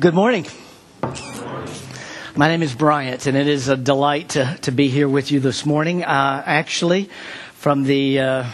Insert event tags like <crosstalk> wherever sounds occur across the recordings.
Good morning. My name is Bryant, and it is a delight to, to be here with you this morning. Uh, actually, from the uh,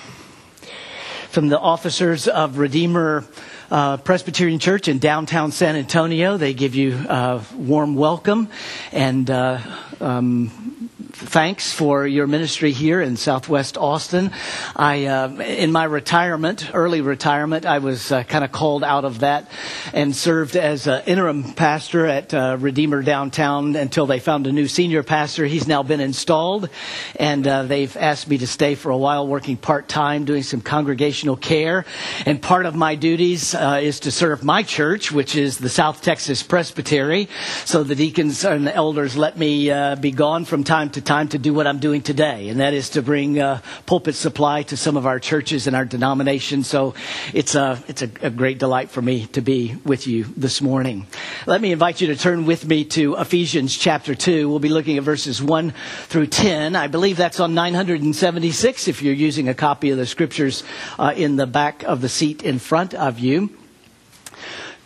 from the officers of Redeemer uh, Presbyterian Church in downtown San Antonio, they give you a warm welcome and. Uh, um, thanks for your ministry here in Southwest Austin. I, uh, in my retirement, early retirement, I was uh, kind of called out of that and served as an interim pastor at uh, Redeemer downtown until they found a new senior pastor. He's now been installed, and uh, they've asked me to stay for a while, working part time, doing some congregational care. And part of my duties uh, is to serve my church, which is the South Texas Presbytery. So the deacons and the elders let me uh, be gone from time to time to do what I'm doing today, and that is to bring uh, pulpit supply to some of our churches and our denominations. So it's a it's a, a, great delight for me to be with you this morning. Let me invite you to turn with me to Ephesians chapter two. We'll be looking at verses one through ten. I believe that's on 976 if you're using a copy of the scriptures uh, in the back of the seat in front of you.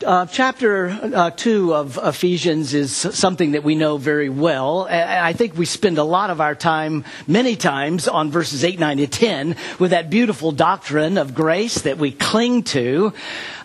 Uh, chapter uh, 2 of Ephesians is something that we know very well. I think we spend a lot of our time, many times, on verses 8, 9, and 10 with that beautiful doctrine of grace that we cling to.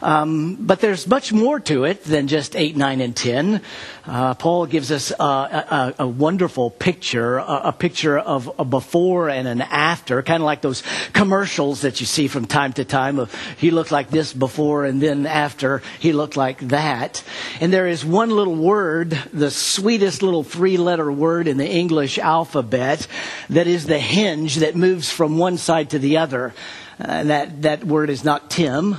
Um, but there's much more to it than just 8, 9, and 10. Uh, Paul gives us a, a, a wonderful picture, a, a, picture of a before and an after, kind of like those commercials that you see from time to time of he looked like this before and then after he looked like that. And there is one little word, the sweetest little three letter word in the English alphabet that is the hinge that moves from one side to the other. Uh, that, that word is not Tim.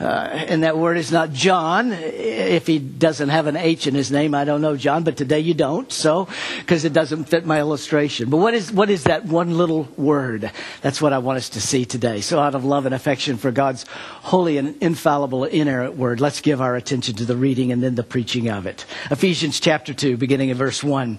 Uh, and that word is not John. If he doesn't have an H in his name, I don't know John, but today you don't, so, because it doesn't fit my illustration. But what is, what is that one little word? That's what I want us to see today. So out of love and affection for God's holy and infallible inerrant word, let's give our attention to the reading and then the preaching of it. Ephesians chapter 2, beginning in verse 1.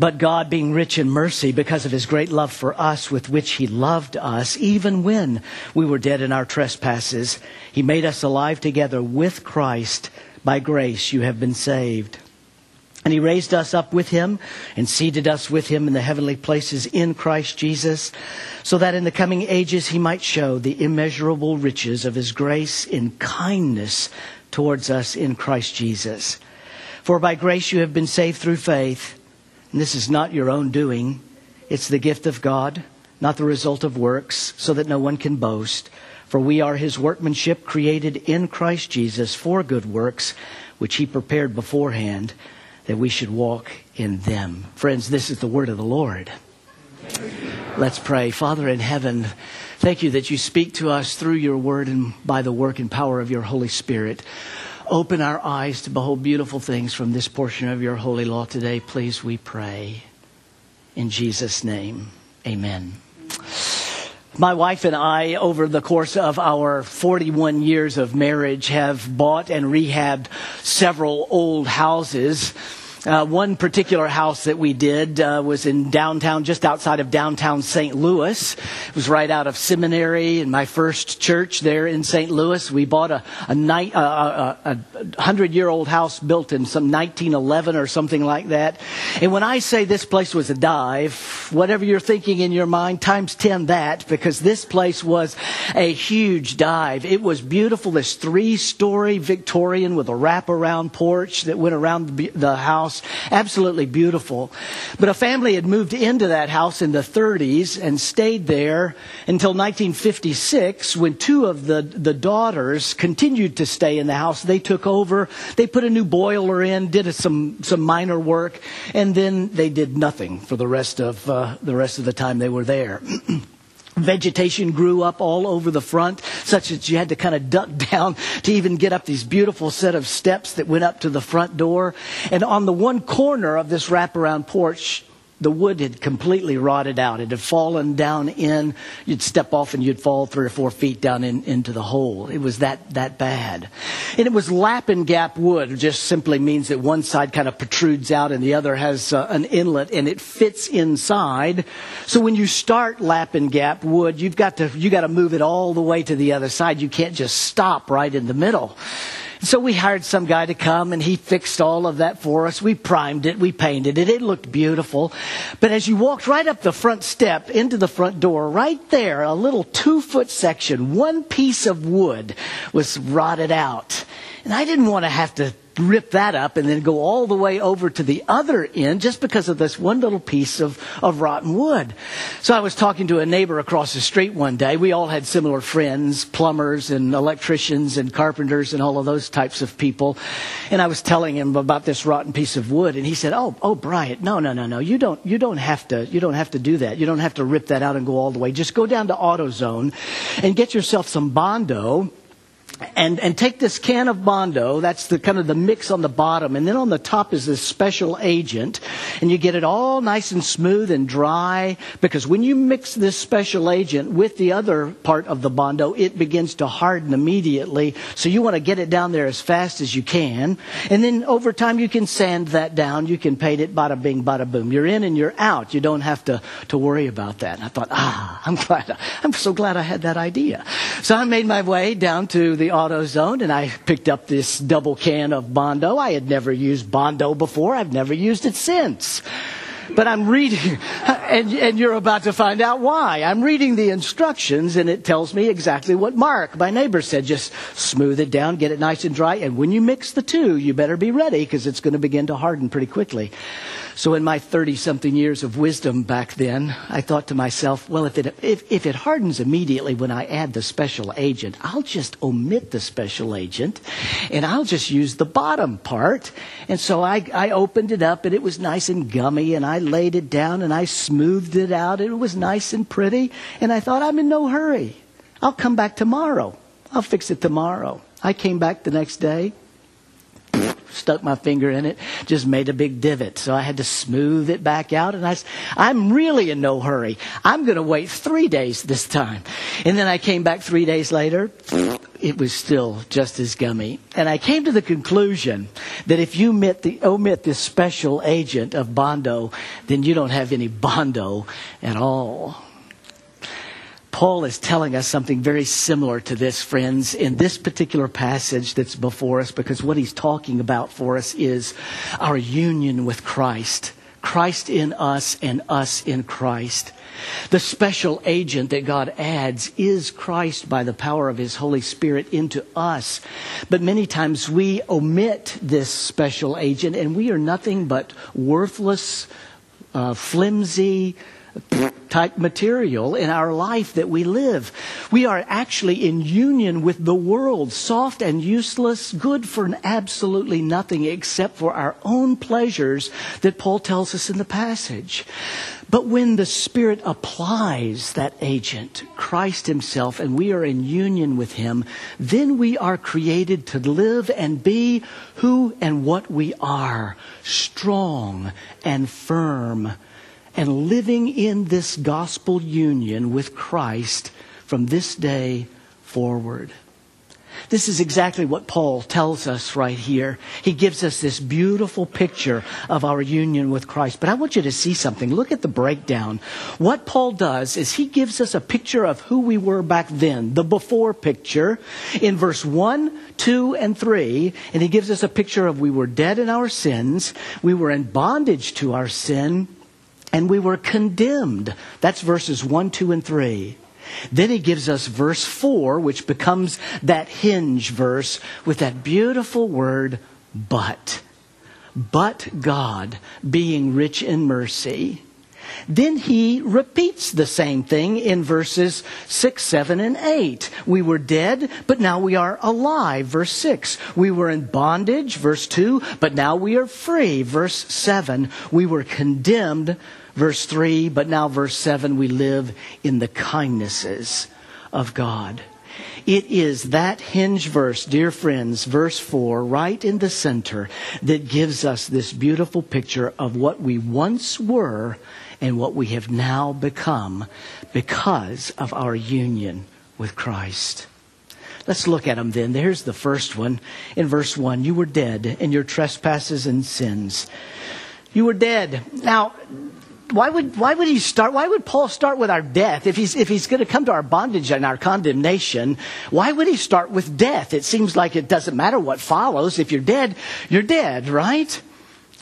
but God, being rich in mercy because of his great love for us, with which he loved us, even when we were dead in our trespasses, he made us alive together with Christ. By grace you have been saved. And he raised us up with him and seated us with him in the heavenly places in Christ Jesus, so that in the coming ages he might show the immeasurable riches of his grace in kindness towards us in Christ Jesus. For by grace you have been saved through faith and this is not your own doing, it's the gift of God, not the result of works, so that no one can boast. For we are his workmanship, created in Christ Jesus for good works, which he prepared beforehand that we should walk in them. Friends, this is the word of the Lord. Let's pray. Father in heaven, thank you that you speak to us through your word and by the work and power of your Holy Spirit. Open our eyes to behold beautiful things from this portion of your holy law today, please, we pray. In Jesus' name, amen. My wife and I, over the course of our 41 years of marriage, have bought and rehabbed several old houses uh, one particular house that we did uh, was in downtown, just outside of downtown St. Louis. It was right out of seminary in my first church there in St. Louis. We bought a, a, night, uh, a, a hundred year old house built in some 1911 or something like that. And when I say this place was a dive, whatever you're thinking in your mind, times 10 that, because this place was a huge dive. It was beautiful, this three story Victorian with a wraparound porch that went around the house house. Absolutely beautiful. But a family had moved into that house in the 30s and stayed there until 1956 when two of the, the daughters continued to stay in the house. They took over. They put a new boiler in, did some, some minor work, and then they did nothing for the rest of, uh, the rest of the time they were there. <clears throat> Vegetation grew up all over the front, such that you had to kind of duck <laughs> down to even get up these beautiful set of steps that went up to the front door. And on the one corner of this wraparound porch, the wood had completely rotted out. It had fallen down in. You'd step off and you'd fall three or four feet down in, into the hole. It was that, that bad. And it was lap and gap wood. It just simply means that one side kind of protrudes out and the other has uh, an inlet and it fits inside. So when you start lap and gap wood, you've got to, you got to move it all the way to the other side. You can't just stop right in the middle. So we hired some guy to come and he fixed all of that for us. We primed it, we painted it, it looked beautiful. But as you walked right up the front step into the front door, right there, a little two foot section, one piece of wood was rotted out. And I didn't want to have to rip that up and then go all the way over to the other end just because of this one little piece of, of rotten wood. So I was talking to a neighbor across the street one day. We all had similar friends, plumbers and electricians and carpenters and all of those types of people. And I was telling him about this rotten piece of wood and he said, Oh, oh, Bryant, no, no, no, no. You don't, you don't have to, you don't have to do that. You don't have to rip that out and go all the way. Just go down to AutoZone and get yourself some Bondo and, and take this can of Bondo, that's the kind of the mix on the bottom, and then on the top is this special agent, and you get it all nice and smooth and dry, because when you mix this special agent with the other part of the Bondo, it begins to harden immediately, so you want to get it down there as fast as you can, and then over time you can sand that down, you can paint it, bada bing, bada boom. You're in and you're out. You don't have to, to worry about that. And I thought, ah, I'm glad, I'm so glad I had that idea. So I made my way down to the AutoZone and I picked up this double can of Bondo. I had never used Bondo before. I've never used it since. But I'm reading, <laughs> and, and you're about to find out why. I'm reading the instructions and it tells me exactly what Mark, my neighbor, said. Just smooth it down, get it nice and dry, and when you mix the two, you better be ready because it's going to begin to harden pretty quickly. So in my 30 something years of wisdom back then, I thought to myself, well, if it, if, if it hardens immediately when I add the special agent, I'll just omit the special agent and I'll just use the bottom part. And so I, I opened it up and it was nice and gummy and I laid it down and I smoothed it out. It was nice and pretty. And I thought, I'm in no hurry. I'll come back tomorrow. I'll fix it tomorrow. I came back the next day stuck my finger in it, just made a big divot. So I had to smooth it back out. And I, said, I'm really in no hurry. I'm going to wait three days this time. And then I came back three days later. It was still just as gummy. And I came to the conclusion that if you omit, the, omit this special agent of Bondo, then you don't have any Bondo at all. Paul is telling us something very similar to this, friends, in this particular passage that's before us, because what he's talking about for us is our union with Christ. Christ in us and us in Christ. The special agent that God adds is Christ by the power of His Holy Spirit into us. But many times we omit this special agent and we are nothing but worthless, uh, flimsy, type material in our life that we live. We are actually in union with the world, soft and useless, good for absolutely nothing except for our own pleasures that Paul tells us in the passage. But when the Spirit applies that agent, Christ Himself, and we are in union with Him, then we are created to live and be who and what we are strong and firm and living in this gospel union with Christ from this day forward. This is exactly what Paul tells us right here. He gives us this beautiful picture of our union with Christ. But I want you to see something. Look at the breakdown. What Paul does is he gives us a picture of who we were back then, the before picture, in verse 1, 2, and 3. And he gives us a picture of we were dead in our sins, we were in bondage to our sin, and we were condemned. That's verses 1, 2, and 3. Then he gives us verse 4, which becomes that hinge verse with that beautiful word, but. But God, being rich in mercy. Then he repeats the same thing in verses 6, 7, and 8. We were dead, but now we are alive. Verse 6. We were in bondage. Verse 2. But now we are free. Verse 7. We were condemned. Verse 3. But now, verse 7, we live in the kindnesses of God. It is that hinge verse, dear friends, verse 4, right in the center, that gives us this beautiful picture of what we once were and what we have now become because of our union with Christ. Let's look at them then. There's the first one. In verse 1, you were dead in your trespasses and sins. You were dead. Now, why would, why would he start, why would Paul start with our death? If he's, if he's going to come to our bondage and our condemnation, why would he start with death? It seems like it doesn't matter what follows. If you're dead, you're dead, right?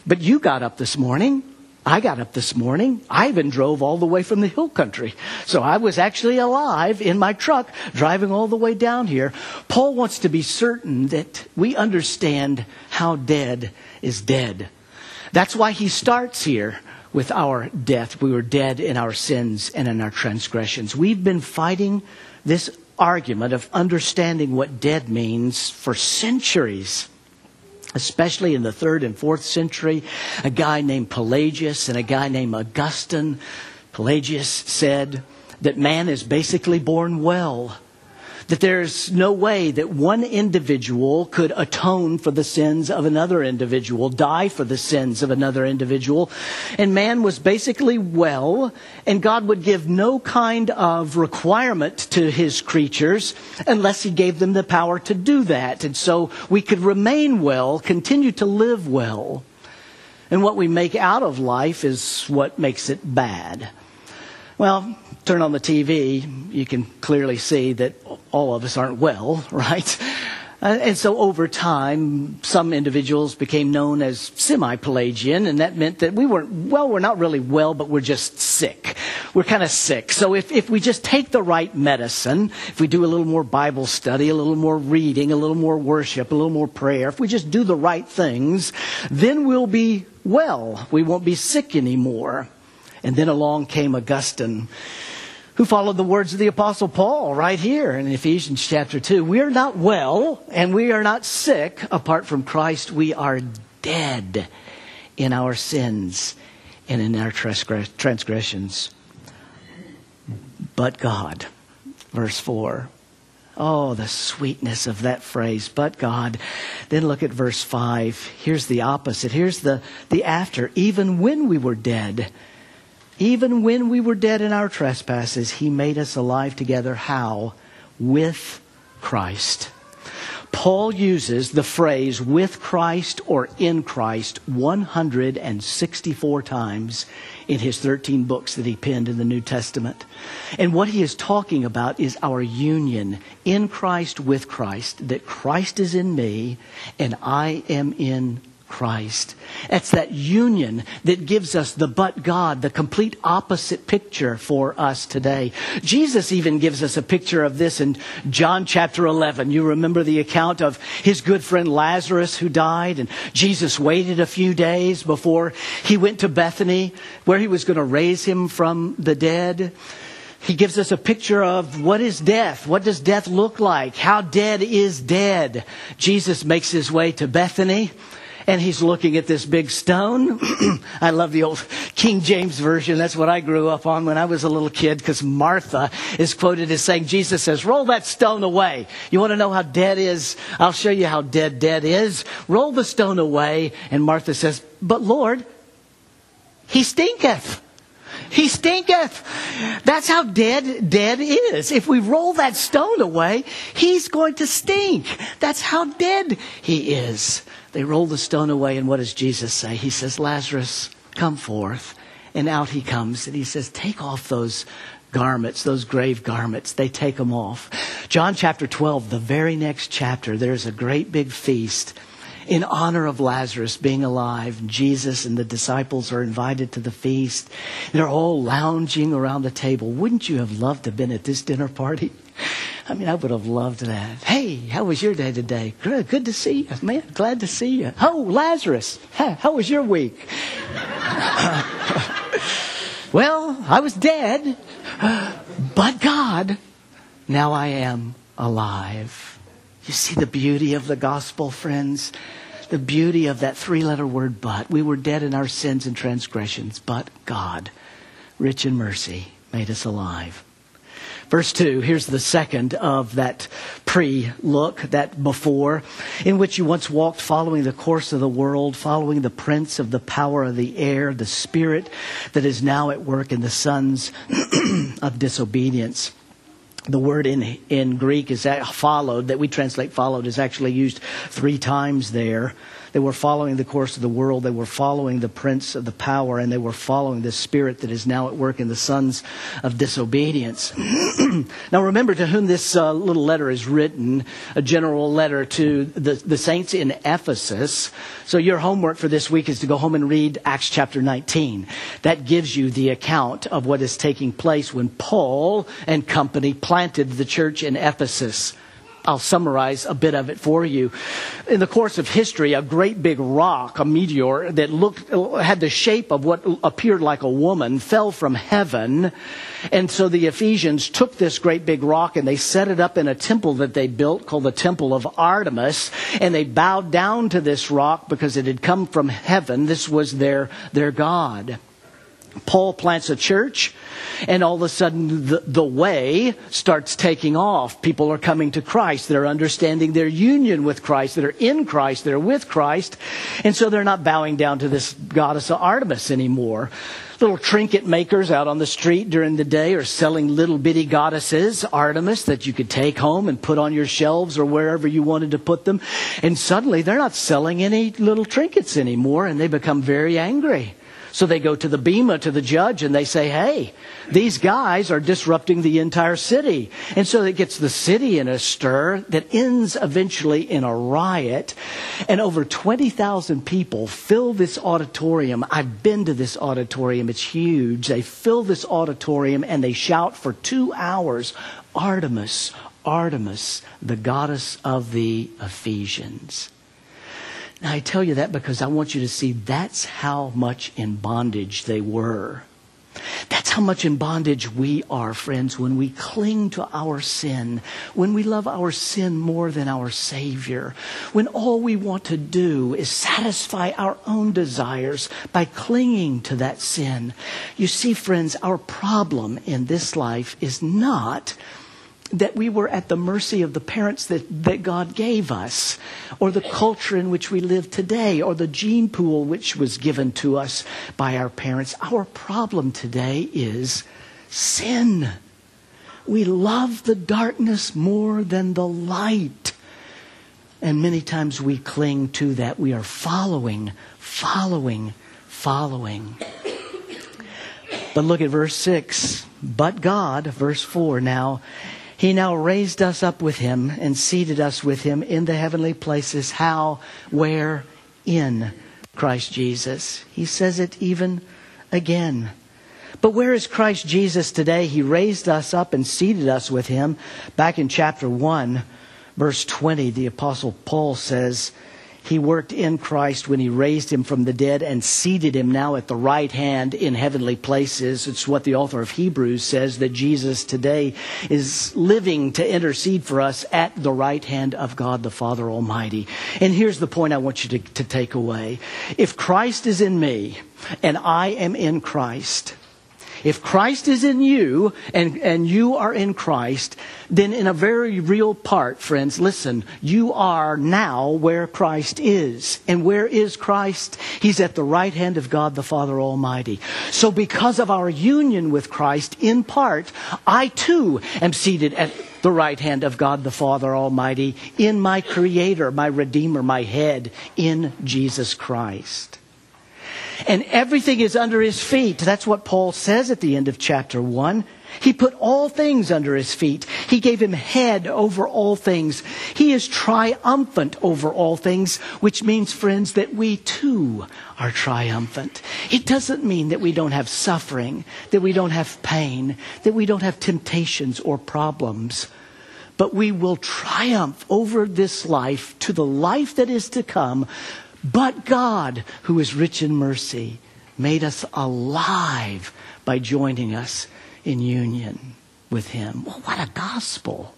But you got up this morning. I got up this morning. I even drove all the way from the hill country. So I was actually alive in my truck driving all the way down here. Paul wants to be certain that we understand how dead is dead. That's why he starts here with our death. We were dead in our sins and in our transgressions. We've been fighting this argument of understanding what dead means for centuries. Especially in the third and fourth century, a guy named Pelagius and a guy named Augustine. Pelagius said that man is basically born well that there's no way that one individual could atone for the sins of another individual, die for the sins of another individual. And man was basically well, and God would give no kind of requirement to his creatures unless he gave them the power to do that. And so we could remain well, continue to live well. And what we make out of life is what makes it bad. Well, turn on the TV, you can clearly see that all of us aren't well, <laughs> right? Uh, and so over time, some individuals became known as semi-Pelagian, and that meant that we weren't, well, we're not really well, but we're just sick. We're kind of sick. So if, if we just take the right medicine, if we do a little more Bible study, a little more reading, a little more worship, a little more prayer, if we just do the right things, then we'll be well. We won't be sick anymore. And then along came Augustine who followed the words of the apostle Paul right here in Ephesians chapter 2. We are not well and we are not sick apart from Christ. We are dead in our sins and in our transgressions. But God, verse 4. Oh, the sweetness of that phrase, but God. Then look at verse 5. Here's the opposite. Here's the, the after. Even when we were dead, even when we were dead in our trespasses, he made us alive together. How? With Christ. Paul uses the phrase with Christ or in Christ 164 times in his 13 books that he penned in the New Testament. And what he is talking about is our union in Christ with Christ, that Christ is in me and I am in Christ. It's that union that gives us the but God, the complete opposite picture for us today. Jesus even gives us a picture of this in John chapter 11. You remember the account of his good friend Lazarus who died, and Jesus waited a few days before he went to Bethany where he was going to raise him from the dead. He gives us a picture of what is death? What does death look like? How dead is dead? Jesus makes his way to Bethany and he's looking at this big stone. <clears throat> I love the old King James Version. That's what I grew up on when I was a little kid because Martha is quoted as saying, Jesus says, roll that stone away. You want to know how dead is? I'll show you how dead dead is. Roll the stone away. And Martha says, but Lord, he stinketh. He stinketh. That's how dead dead is. If we roll that stone away, he's going to stink. That's how dead he is. They roll the stone away, and what does Jesus say? He says, Lazarus, come forth. And out he comes, and he says, Take off those garments, those grave garments. They take them off. John chapter 12, the very next chapter, there's a great big feast in honor of Lazarus being alive. Jesus and the disciples are invited to the feast. They're all lounging around the table. Wouldn't you have loved to have been at this dinner party? I mean, I would have loved that. Hey, how was your day today? Good, good to see you, man. Glad to see you. Oh, Lazarus, how was your week? <laughs> Well, I was dead, but God, now I am alive. You see the beauty of the gospel, friends? The beauty of that three letter word, but. We were dead in our sins and transgressions, but God, rich in mercy, made us alive. Verse 2, here's the second of that pre look, that before, in which you once walked following the course of the world, following the prince of the power of the air, the spirit that is now at work in the sons <clears throat> of disobedience. The word in, in Greek is that followed, that we translate followed, is actually used three times there. They were following the course of the world. They were following the prince of the power, and they were following the spirit that is now at work in the sons of disobedience. <clears throat> now, remember to whom this uh, little letter is written a general letter to the, the saints in Ephesus. So, your homework for this week is to go home and read Acts chapter 19. That gives you the account of what is taking place when Paul and company planted the church in Ephesus. I'll summarize a bit of it for you. In the course of history, a great big rock, a meteor that looked, had the shape of what appeared like a woman, fell from heaven. And so the Ephesians took this great big rock and they set it up in a temple that they built called the Temple of Artemis. And they bowed down to this rock because it had come from heaven. This was their, their God. Paul plants a church, and all of a sudden the, the, way starts taking off. People are coming to Christ. They're understanding their union with Christ. They're in Christ. They're with Christ. And so they're not bowing down to this goddess Artemis anymore. Little trinket makers out on the street during the day are selling little bitty goddesses, Artemis, that you could take home and put on your shelves or wherever you wanted to put them. And suddenly they're not selling any little trinkets anymore, and they become very angry. So they go to the Bema, to the judge, and they say, hey, these guys are disrupting the entire city. And so it gets the city in a stir that ends eventually in a riot. And over 20,000 people fill this auditorium. I've been to this auditorium. It's huge. They fill this auditorium and they shout for two hours, Artemis, Artemis, the goddess of the Ephesians. Now, I tell you that because I want you to see that's how much in bondage they were. That's how much in bondage we are, friends, when we cling to our sin, when we love our sin more than our Savior, when all we want to do is satisfy our own desires by clinging to that sin. You see, friends, our problem in this life is not that we were at the mercy of the parents that, that God gave us, or the culture in which we live today, or the gene pool which was given to us by our parents. Our problem today is sin. We love the darkness more than the light. And many times we cling to that. We are following, following, following. But look at verse 6. But God, verse 4 now, he now raised us up with him and seated us with him in the heavenly places. How? Where? In Christ Jesus. He says it even again. But where is Christ Jesus today? He raised us up and seated us with him. Back in chapter 1, verse 20, the Apostle Paul says, he worked in Christ when he raised him from the dead and seated him now at the right hand in heavenly places. It's what the author of Hebrews says that Jesus today is living to intercede for us at the right hand of God the Father Almighty. And here's the point I want you to, to take away. If Christ is in me and I am in Christ, if Christ is in you and, and you are in Christ, then in a very real part, friends, listen, you are now where Christ is. And where is Christ? He's at the right hand of God the Father Almighty. So because of our union with Christ, in part, I too am seated at the right hand of God the Father Almighty in my Creator, my Redeemer, my head, in Jesus Christ and everything is under his feet. That's what Paul says at the end of chapter 1. He put all things under his feet. He gave him head over all things. He is triumphant over all things, which means, friends, that we too are triumphant. It doesn't mean that we don't have suffering, that we don't have pain, that we don't have temptations or problems. But we will triumph over this life to the life that is to come but God, who is rich in mercy, made us alive by joining us in union with Him. Well, what a gospel!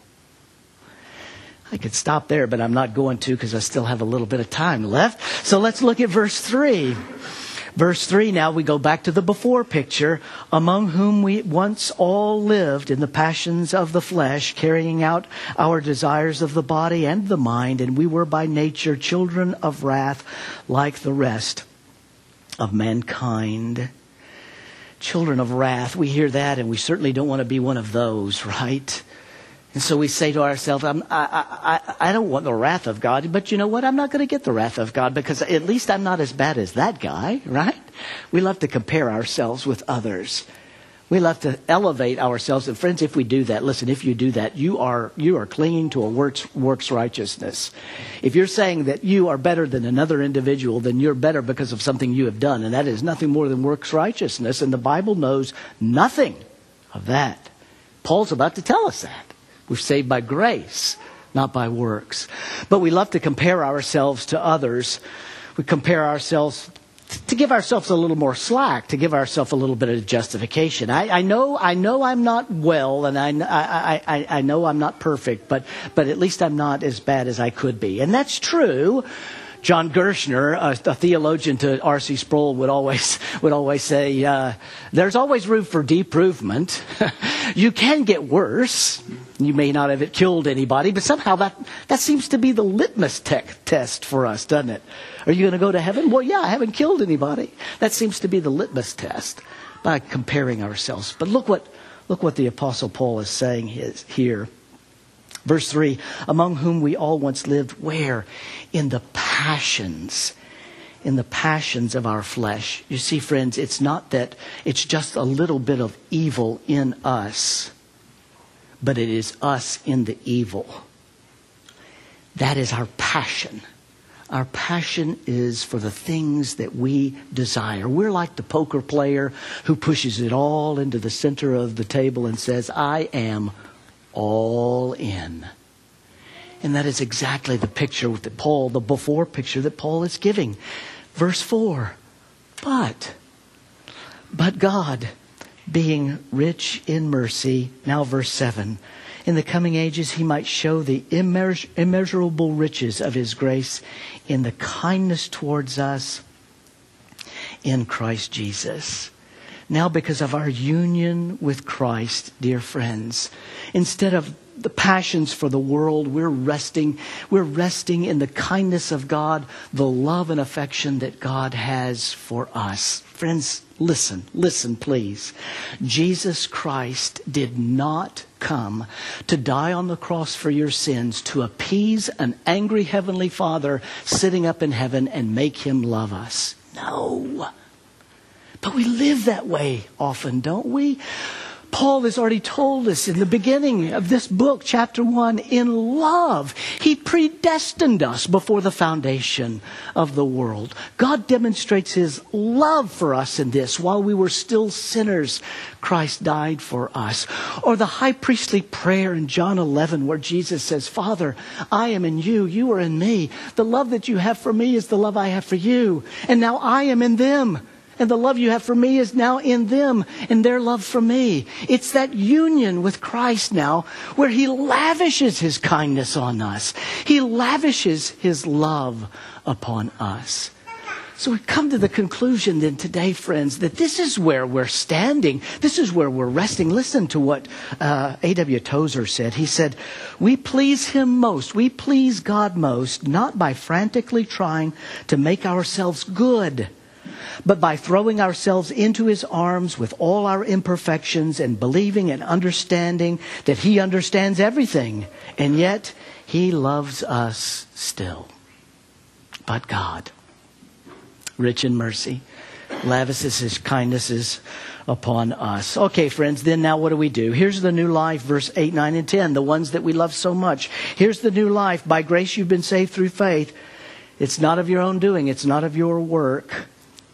I could stop there, but I'm not going to because I still have a little bit of time left. So let's look at verse 3. Verse 3 now we go back to the before picture, among whom we once all lived in the passions of the flesh, carrying out our desires of the body and the mind, and we were by nature children of wrath like the rest of mankind. Children of wrath, we hear that, and we certainly don't want to be one of those, <laughs> right? And so we say to ourselves, I, I, I don't want the wrath of God, but you know what? I'm not going to get the wrath of God because at least I'm not as bad as that guy, right? We love to compare ourselves with others. We love to elevate ourselves. And friends, if we do that, listen, if you do that, you are, you are clinging to a works, works righteousness. If you're saying that you are better than another individual, then you're better because of something you have done. And that is nothing more than works righteousness. And the Bible knows nothing of that. Paul's about to tell us that. We're saved by grace, not by works. But we love to compare ourselves to others. We compare ourselves to give ourselves a little more slack, to give ourselves a little bit of justification. I, I know, I know I'm not well, and I, I, I, I know I'm not perfect, but, but at least I'm not as bad as I could be. And that's true. John Gerstner, a, a theologian to R.C. Sproul, would always <laughs> would always say, uh, "There's always room for improvement. <laughs> you can get worse. You may not have killed anybody, but somehow that that seems to be the litmus te- test for us, doesn't it? Are you going to go to heaven? Well, yeah, I haven't killed anybody. That seems to be the litmus test by comparing ourselves. But look what look what the Apostle Paul is saying his, here. Verse 3 Among whom we all once lived, where? In the passions. In the passions of our flesh. You see, friends, it's not that it's just a little bit of evil in us, but it is us in the evil. That is our passion. Our passion is for the things that we desire. We're like the poker player who pushes it all into the center of the table and says, I am all in. And that is exactly the picture that Paul, the before picture that Paul is giving. Verse 4 But, but God, being rich in mercy, now verse 7, in the coming ages he might show the immeasurable riches of his grace in the kindness towards us in Christ Jesus. Now, because of our union with Christ, dear friends, instead of the passions for the world, we're resting, we're resting in the kindness of God, the love and affection that God has for us. Friends, listen, listen, please. Jesus Christ did not come to die on the cross for your sins to appease an angry heavenly Father sitting up in heaven and make him love us. No. But we live that way often, don't we? Paul has already told us in the beginning of this book, chapter 1, in love, he predestined us before the foundation of the world. God demonstrates his love for us in this. While we were still sinners, Christ died for us. Or the high priestly prayer in John 11, where Jesus says, Father, I am in you, you are in me. The love that you have for me is the love I have for you. And now I am in them and the love you have for me is now in them and their love for me. It's that union with Christ now where He lavishes His kindness on us. He lavishes His love upon us. So we come to the conclusion then today, friends, that this is where we're standing. This is where we're resting. Listen to what uh, A.W. Tozer said. He said, We please Him most, we please God most, not by frantically trying to make ourselves good but by throwing ourselves into his arms with all our imperfections and believing and understanding that he understands everything, and yet he loves us still. But God, rich in mercy, lavishes his kindnesses upon us. Okay, friends, then now what do we do? Here's the new life, verse 8, 9, and 10, the ones that we love so much. Here's the new life. By grace you've been saved through faith. It's not of your own doing, it's not of your work.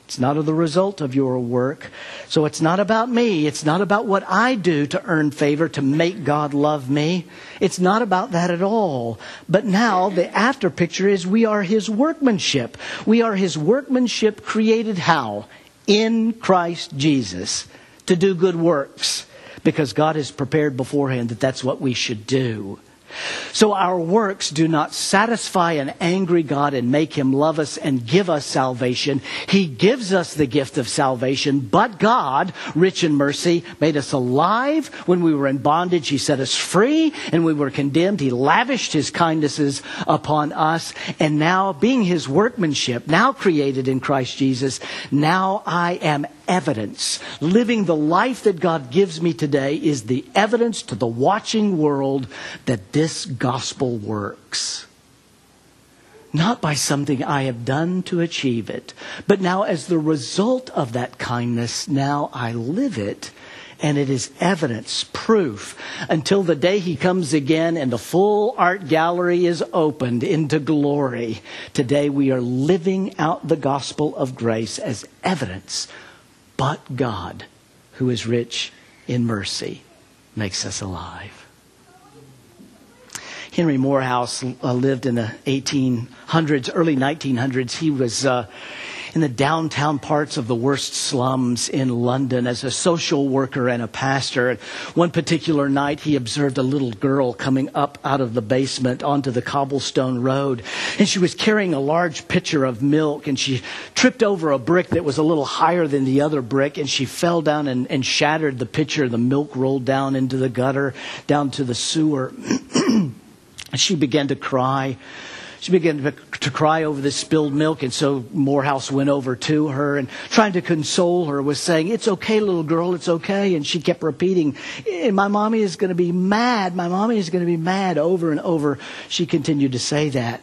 It's not of the result of your work. So it's not about me. It's not about what I do to earn favor, to make God love me. It's not about that at all. But now the after picture is we are His workmanship. We are His workmanship created how? in Christ Jesus to do good works because God has prepared beforehand that that's what we should do. So our works do not satisfy an angry God and make him love us and give us salvation. He gives us the gift of salvation, but God, rich in mercy, made us alive when we were in bondage. He set us free and we were condemned. He lavished his kindnesses upon us. And now, being his workmanship, now created in Christ Jesus, now I am evidence. Living the life that God gives me today is the evidence to the watching world that this gospel works. Not by something I have done to achieve it, but now as the result of that kindness, now I live it and it is evidence, proof, until the day he comes again and the full art gallery is opened into glory. Today we are living out the gospel of grace as evidence but God, who is rich in mercy, makes us alive. Henry Moorhouse uh, lived in the 1800s, early 1900s. He was uh, in the downtown parts of the worst slums in London as a social worker and a pastor. One particular night, he observed a little girl coming up out of the basement onto the cobblestone road. And she was carrying a large pitcher of milk, and she tripped over a brick that was a little higher than the other brick, and she fell down and, and shattered the pitcher. The milk rolled down into the gutter, down to the sewer. <clears throat> and she began to cry. She began to, cry over the spilled milk, and so Moorhouse went over to her and trying to console her was saying, It's okay, little girl, it's okay. And she kept repeating, eh, My mommy is going to be mad, my mommy is going to be mad over and over. She continued to say that.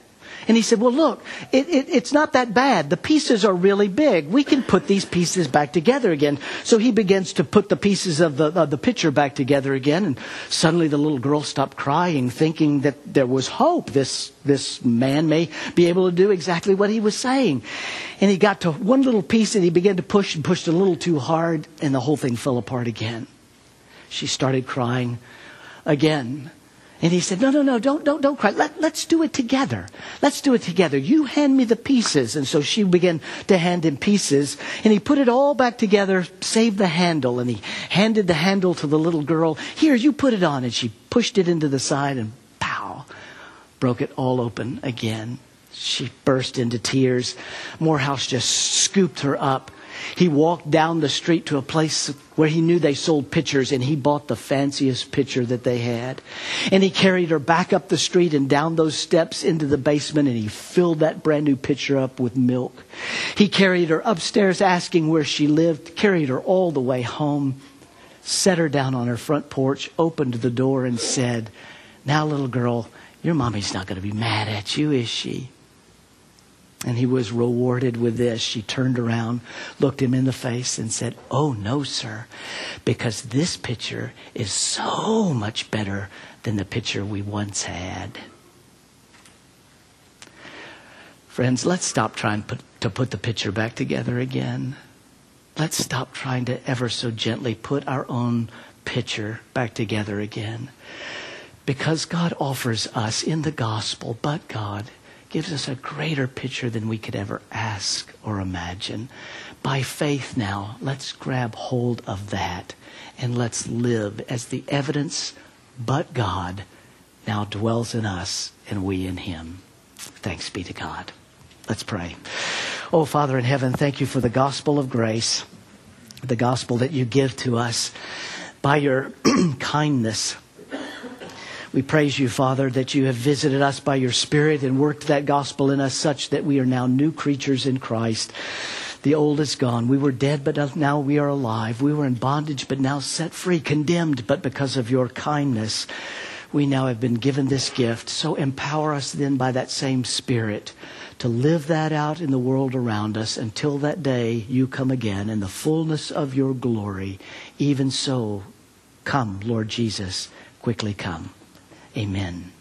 And he said, Well, look, it, it, it's not that bad. The pieces are really big. We can put these pieces back together again. So he begins to put the pieces of the, of the picture back together again. And suddenly the little girl stopped crying, thinking that there was hope. This, this man may be able to do exactly what he was saying. And he got to one little piece and he began to push and pushed a little too hard, and the whole thing fell apart again. She started crying again. And he said, No, no, no, don't, don't, don't cry. Let, let's do it together. Let's do it together. You hand me the pieces. And so she began to hand him pieces. And he put it all back together, save the handle. And he handed the handle to the little girl. Here, you put it on. And she pushed it into the side and pow, broke it all open again. She burst into tears. Moorhouse just scooped her up he walked down the street to a place where he knew they sold pitchers and he bought the fanciest pitcher that they had. And he carried her back up the street and down those steps into the basement and he filled that brand new pitcher up with milk. He carried her upstairs asking where she lived, carried her all the way home, set her down on her front porch, opened the door and said, Now, little girl, your mommy's not going to be mad at you, is she? And he was rewarded with this. She turned around, looked him in the face, and said, Oh, no, sir, because this picture is so much better than the picture we once had. Friends, let's stop trying to put the picture back together again. Let's stop trying to ever so gently put our own picture back together again. Because God offers us in the gospel, but God, gives us a greater picture than we could ever ask or imagine. By faith now, let's grab hold of that and let's live as the evidence but God now dwells in us and we in him. Thanks be to God. Let's pray. Oh, Father in heaven, thank you for the gospel of grace, the gospel that you give to us by your <clears throat> kindness we praise you, Father, that you have visited us by your Spirit and worked that gospel in us such that we are now new creatures in Christ. The old is gone. We were dead, but now we are alive. We were in bondage, but now set free, condemned, but because of your kindness, we now have been given this gift. So empower us then by that same Spirit to live that out in the world around us until that day you come again in the fullness of your glory. Even so, come, Lord Jesus, quickly come. Amen.